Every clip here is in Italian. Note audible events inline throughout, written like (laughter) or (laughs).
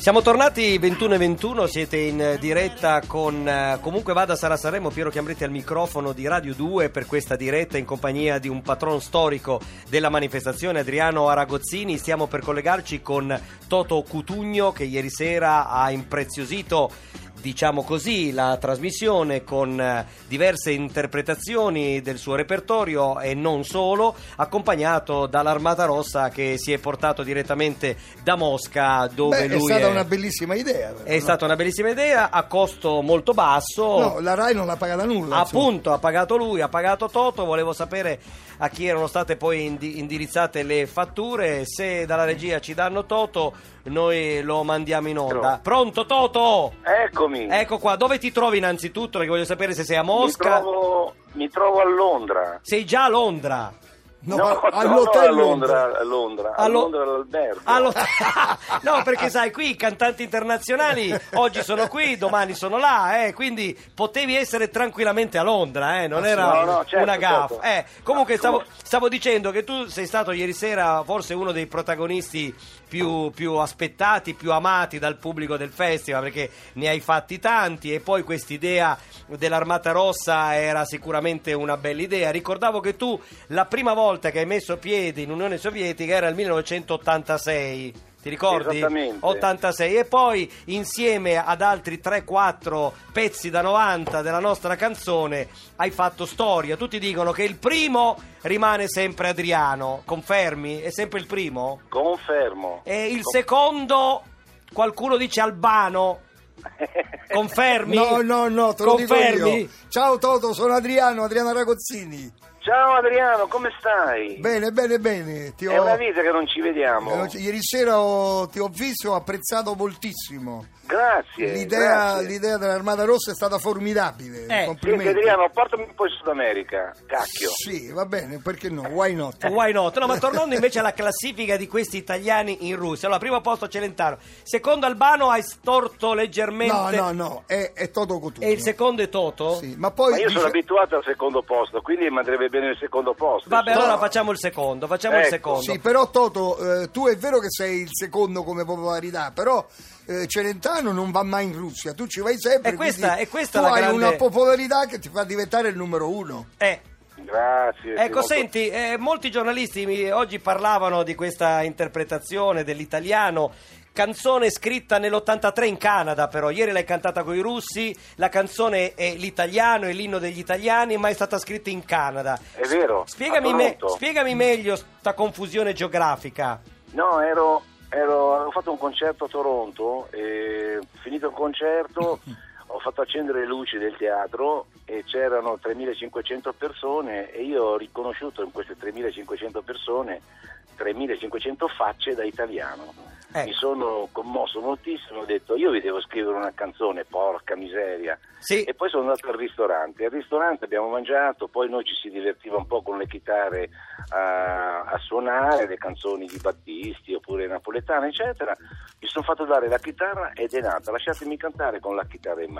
Siamo tornati 21 e 21, siete in diretta con eh, comunque vada Sara Sanremo, Piero Chiambretti al microfono di Radio 2 per questa diretta in compagnia di un patron storico della manifestazione Adriano Aragozzini. Stiamo per collegarci con Toto Cutugno che ieri sera ha impreziosito diciamo così, la trasmissione con eh, diverse interpretazioni del suo repertorio e non solo, accompagnato dall'Armata Rossa che si è portato direttamente da Mosca dove Beh, lui è stata una bellissima idea. è stata una bellissima idea a costo molto basso. No, la RAI non l'ha pagata nulla. insomma. Appunto, ha pagato lui, ha pagato Toto. Volevo sapere a chi erano state poi indi- indirizzate le fatture. Se dalla regia ci danno Toto, noi lo mandiamo in onda. Pronto, Toto? Eccomi, Ecco qua, dove ti trovi innanzitutto? Perché voglio sapere se sei a mi, Mosca. trovo, mi trovo a Londra. Sei già a Londra. No, no, (laughs) all'hotel no, a Londra. Londra, a Londra, a Allo- Londra all'albergo. Allo- (laughs) no, perché (laughs) sai, qui i cantanti internazionali oggi sono qui, domani sono là, eh, quindi potevi essere tranquillamente a Londra, eh, non era No, no, certo, una gaffa. certo. Eh, comunque No, stavo, stavo dicendo che tu sei stato ieri sera forse uno dei protagonisti più, più aspettati, più amati dal pubblico del festival, perché ne hai fatti tanti e poi quest'idea dell'Armata Rossa era sicuramente una bella idea. Ricordavo che tu la prima volta che hai messo piede in Unione Sovietica era il 1986. Ti ricordi? Esattamente. 86 e poi insieme ad altri 3-4 pezzi da 90 della nostra canzone hai fatto storia. Tutti dicono che il primo rimane sempre Adriano, confermi? È sempre il primo? Confermo. E il secondo qualcuno dice Albano. (laughs) Confermi? No, no, no, te lo dico Confermi? io. Ciao Toto, sono Adriano, Adriano Ragozzini. Ciao Adriano, come stai? Bene, bene, bene. Ti ho- È una vita che non ci vediamo. eh, Ieri sera ho- ti ho visto e ho apprezzato moltissimo. Grazie. L'idea, grazie. l'idea dell'Armata Rossa è stata formidabile. Eh, Senti Complimenti. Adriano, portami un po' in Sud America, cacchio. Sì, va bene, perché no? Why not? Why not? No, ma tornando invece alla classifica di questi italiani in Russia. Allora, primo posto Celentano. Secondo Albano hai storto leggermente. No, no, no, è, è Toto Cotugno. E il secondo è Toto? Sì, ma poi Ma io dice- sono abituato al secondo posto, quindi mi andrebbe bene il secondo posto. Vabbè, insomma. allora facciamo il secondo. Facciamo il Ecco. secondo. Sì, però Toto, eh, tu è vero che sei il secondo come popolarità, però eh, Celentano non va mai in Russia, tu ci vai sempre. E questa- e questa tu è la hai grande- una popolarità che ti fa diventare il numero uno. Eh, Grazie. Ecco, molto- senti, eh, molti giornalisti mi- oggi parlavano di questa interpretazione dell'italiano. Canzone scritta nell'83 in Canada, però ieri l'hai cantata con i russi. La canzone è l'italiano, è l'inno degli italiani, ma è stata scritta in Canada. È vero. Spiegami, me- spiegami meglio sta confusione geografica. No, ero, ero- avevo fatto un concerto a Toronto e finito il concerto (laughs) ho fatto accendere le luci del teatro e c'erano 3.500 persone e io ho riconosciuto in queste 3.500 persone 3.500 facce da italiano. Ecco. Mi sono commosso moltissimo, ho detto io vi devo scrivere una canzone, porca miseria. Sì. E poi sono andato al ristorante. Al ristorante abbiamo mangiato, poi noi ci si divertiva un po' con le chitarre a, a suonare le canzoni di Battisti oppure napoletane, eccetera. Mi sono fatto dare la chitarra ed è nata. Lasciatemi cantare con la chitarra in mano.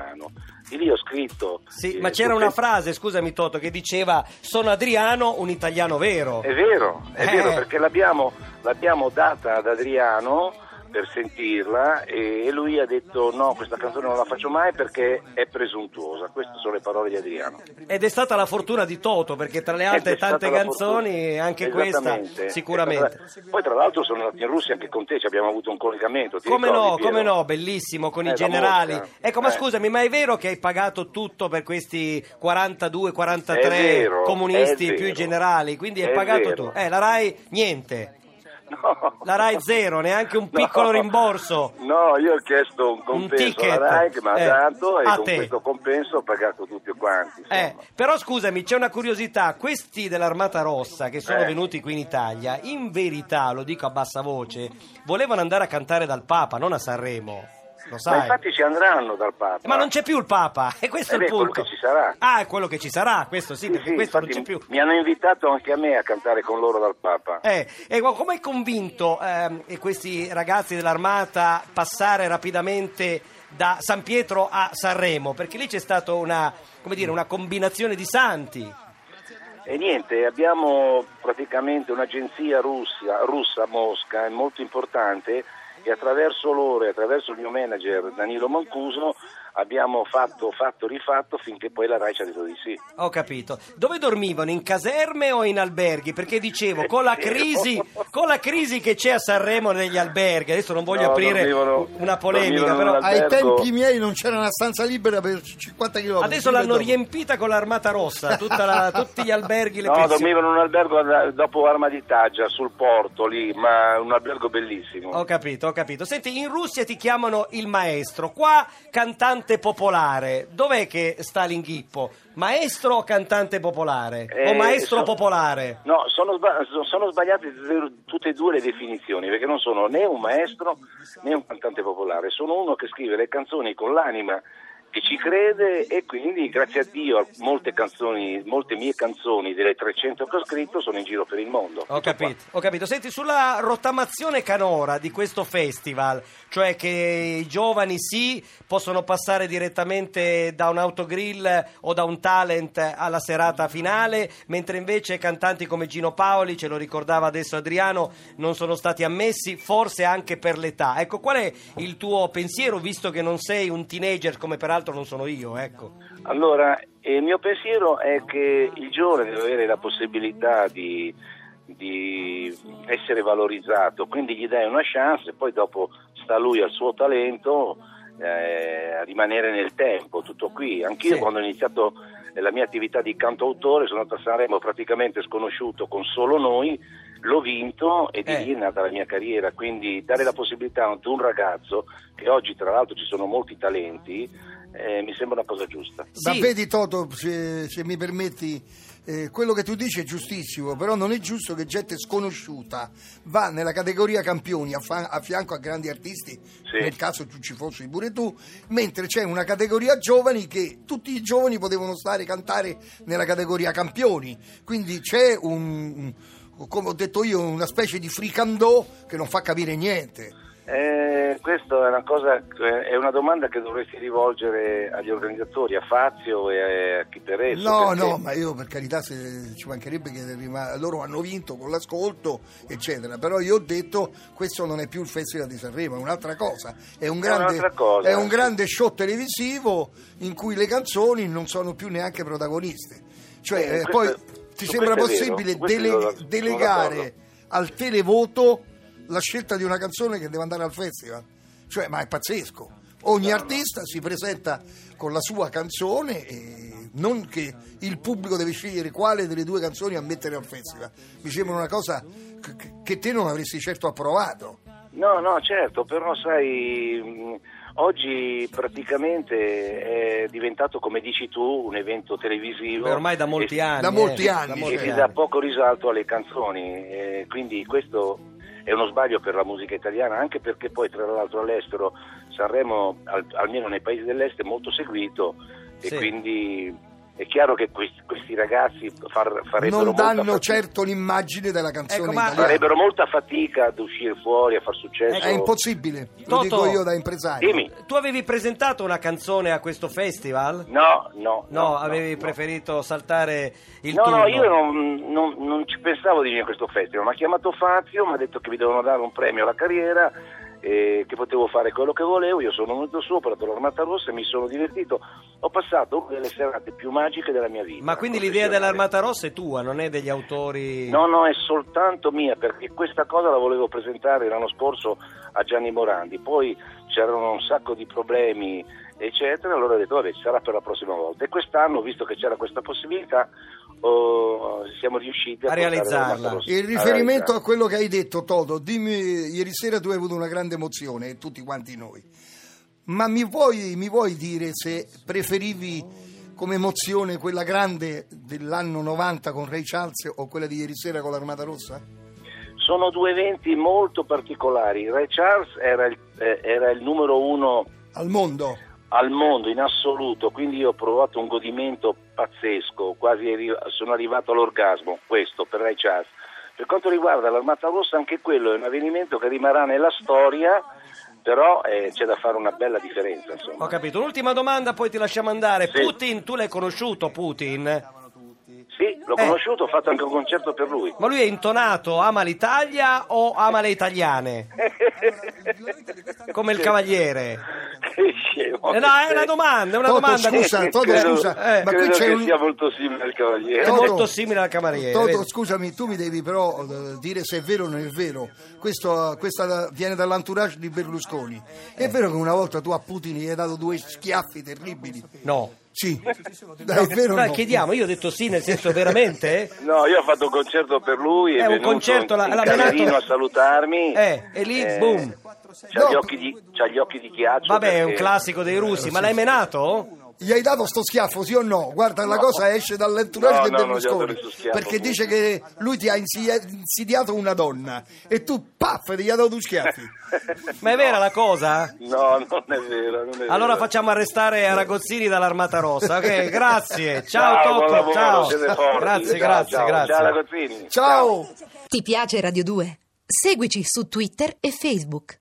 Di lì ho scritto. Sì, eh, ma c'era una frase, scusami Toto, che diceva sono Adriano, un italiano vero. È vero, è Eh. vero perché l'abbiamo, l'abbiamo data ad Adriano per sentirla e, lui ha detto no, questa canzone non la faccio mai perché è presuntuosa. Queste sono le parole di Adriano. Ed è stata la fortuna di Toto, perché tra le altre tante la canzoni, anche questa sicuramente. Poi tra l'altro sono andato in Russia anche con te, ci abbiamo avuto un collegamento. Come ricordi, no, Piero? come no, bellissimo, con Eh, i generali. Ecco, ma Eh. scusami, ma è vero che hai pagato tutto per questi 42, 43 È vero, comunisti più i generali? Quindi hai È pagato vero. tu. Eh, la RAI niente. No. La RAI zero, neanche un No. piccolo rimborso. No, io ho chiesto un compenso ticket. alla RAI che mi ha Eh, dato e a con te. questo compenso ho pagato tutti quanti. Eh, però scusami, c'è una curiosità, questi dell'Armata Rossa che sono Eh. venuti qui in Italia, in verità, lo dico a bassa voce, volevano andare a cantare dal Papa, non a Sanremo. Lo Ma sai. infatti ci andranno dal Papa. Ma non c'è più il Papa, (laughs) e questo Eh è il beh, quello punto. che ci sarà. Ah, è quello che ci sarà, questo sì, Sì, perché sì, questo non c'è più. Mi hanno invitato anche a me a cantare con loro dal Papa. Eh, e come hai convinto ehm, e questi ragazzi dell'armata passare rapidamente da San Pietro a Sanremo? Perché lì c'è stata una, come dire, una combinazione di santi. E niente, abbiamo praticamente un'agenzia russia, russa a Mosca, è molto importante, e attraverso loro e attraverso il mio manager Danilo Mancuso abbiamo fatto, fatto, rifatto finché poi la RAI ci ha detto di sì. Ho capito. Dove dormivano? In caserme o in alberghi? Perché dicevo, con la (laughs) crisi, con la crisi che c'è a Sanremo negli alberghi, adesso non voglio No, aprire dormivano- una polemica, però Ai tempi miei non c'era una stanza libera per 50 km. adesso l'hanno riempita con l'armata rossa, tutta la- (laughs) tutti gli alberghi, le No, pensioni. dormivano in un albergo dopo Arma di Taggia, sul porto lì, ma un albergo bellissimo. Ho capito, ho capito. Senti, in Russia ti chiamano il maestro, qua cantante popolare. Dov'è che sta l'inghippo? Maestro o cantante popolare? o Eh, maestro so- popolare? No, sono, sba- sono sbagliate tutte e due le definizioni, perché non sono né un maestro né un cantante popolare, sono uno che scrive le canzoni con l'anima che ci crede e quindi grazie a Dio molte canzoni, molte mie canzoni delle 300 che ho scritto sono in giro per il mondo. Ho capito, ho capito. Senti, sulla rottamazione canora di questo festival, cioè che i giovani sì possono passare direttamente da un autogrill o da un talent alla serata finale, mentre invece cantanti come Gino Paoli, ce lo ricordava adesso Adriano, non sono stati ammessi, forse anche per l'età. Ecco, qual è il tuo pensiero, visto che non sei un teenager come peraltro non sono io, ecco. Allora, il mio pensiero è che il giovane deve avere la possibilità di, di essere valorizzato, quindi gli dai una chance e poi dopo sta lui al suo talento eh, a rimanere nel tempo, tutto qui. Anch'io Sì. quando ho iniziato eh, la mia attività di cantautore sono andato a Sanremo praticamente sconosciuto con solo noi, l'ho vinto e di Eh. lì è nata la mia carriera, quindi dare la possibilità ad un ragazzo, che oggi tra l'altro ci sono molti talenti, eh, mi sembra una cosa giusta. Ma Sì. vedi Toto, se, se mi permetti, eh, quello che tu dici è giustissimo, però non è giusto che gente sconosciuta va nella categoria campioni a, fa- a fianco a grandi artisti, Sì. nel caso tu ci fossi pure tu, mentre c'è una categoria giovani che tutti i giovani potevano stare a cantare nella categoria campioni, quindi c'è un, come ho detto io, una specie di fricandò che non fa capire niente. Eh, questa è una, cosa, eh, è una domanda che dovresti rivolgere agli organizzatori, a Fazio e a chi per esso. No, perché- no, ma io per carità se ci mancherebbe che rima- loro hanno vinto con l'ascolto, eccetera. Però io ho detto questo non è più il Festival di Sanremo, è un'altra cosa. È un grande, un'altra cosa, è un grande show televisivo in cui le canzoni non sono più neanche protagoniste. Cioè, Eh, eh, questo- poi ti sembra è possibile dele- delegare al televoto la scelta di una canzone che deve andare al festival? Cioè, ma è pazzesco. Ogni artista si presenta con la sua canzone e non che il pubblico deve scegliere quale delle due canzoni a mettere al festival. Mi sembra una cosa che- te non avresti certo approvato. No, no, certo, però sai, mh, oggi praticamente è diventato, come dici tu, un evento televisivo. Beh, ormai da molti anni. Da molti eh, anni, da E molti che anni. dà poco risalto alle canzoni, eh, quindi questo è uno sbaglio per la musica italiana, anche perché poi tra l'altro all'estero Sanremo, al- almeno nei paesi dell'est, è molto seguito e Sì. quindi è chiaro che questi, questi ragazzi far- farebbero, Non danno certo l'immagine della canzone Ecco, ma- farebbero molta fatica ad uscire fuori, a far successo. È impossibile, lo Toto, dico io da impresario. Dimmi. Tu avevi presentato una canzone a questo festival? No, no, No, avevi no. preferito saltare il No, turno? no, io non, non- non ci pensavo di venire a questo festival, mi ha chiamato Fazio, mi ha detto che mi devono dare un premio alla carriera, e che potevo fare quello che volevo, io sono venuto su, ho portato l'Armata Rossa e mi sono divertito, ho passato una delle serate più magiche della mia vita. Ma quindi l'idea dell'Armata Rossa è tua, non è degli autori... No, no, è soltanto mia, perché questa cosa la volevo presentare l'anno scorso a Gianni Morandi, poi c'erano un sacco di problemi, eccetera, allora ho detto, vabbè, sarà per la prossima volta. E quest'anno, visto che c'era questa possibilità, oh, siamo riusciti a, A realizzarla. In riferimento a quello che hai detto, Toto, dimmi, ieri sera tu hai avuto una grande emozione, tutti quanti noi. Ma mi vuoi, mi vuoi dire se preferivi come emozione quella grande dell'anno 90 con Ray Charles o quella di ieri sera con l'Armata Rossa? Sono due eventi molto particolari. Ray Charles era il, eh, era il numero uno al mondo. Al mondo in assoluto, quindi io ho provato un godimento pazzesco, quasi arri- sono arrivato all'orgasmo, questo per Rai Charles. Per quanto riguarda l'Armata Rossa, anche quello è un avvenimento che rimarrà nella storia, però eh, c'è da fare una bella differenza. Insomma. Ho capito. Un'ultima domanda, poi ti lasciamo andare. Sì. Putin, tu l'hai conosciuto, Putin? Sì, l'ho Eh. conosciuto, ho fatto anche un concerto per lui. Ma lui è intonato, ama l'Italia o ama le italiane? (laughs) Come il cavaliere. Scemo. Eh, no, è una domanda, è una Toto, domanda. scusa, Toto, Credo- scusa, eh, ma qui c'è che un... sia molto simile al cavaliere. È Toto, molto simile al cavaliere. Toto, vedi? scusami, tu mi devi però eh, dire se è vero o non è vero. Questo, questa viene dall'entourage di Berlusconi. È vero che una volta tu a Putin gli hai dato due schiaffi terribili? No. Sì. Dai, è vero no? chiediamo, io ho detto sì, nel senso veramente? No, io ho fatto un concerto per lui, È è, un venuto concerto, la- in l'ha camerino menato- a salutarmi. Eh, e lì, boom. C'ha, No. gli occhi di, c'ha gli occhi di ghiaccio. Vabbè, è un perché- classico dei russi, ma l'hai menato? Gli hai dato sto schiaffo, sì o no? Guarda, la cosa esce dall'entourage No, di Berlusconi. perché dice che lui ti ha insi- insidiato una donna e tu, paff, gli hai dato due schiaffi. (laughs) Ma è vera la cosa? No, non è vero. Non è Allora vero. facciamo arrestare Aragozzini dall'Armata Rossa. Ok, (laughs) grazie. Ciao, Ciao, lavoro, Ciao. forti. Grazie, Ciao, grazie, ciao. grazie. Ciao ragazzini. Ciao! Ti piace Radio 2? Seguici su Twitter e Facebook.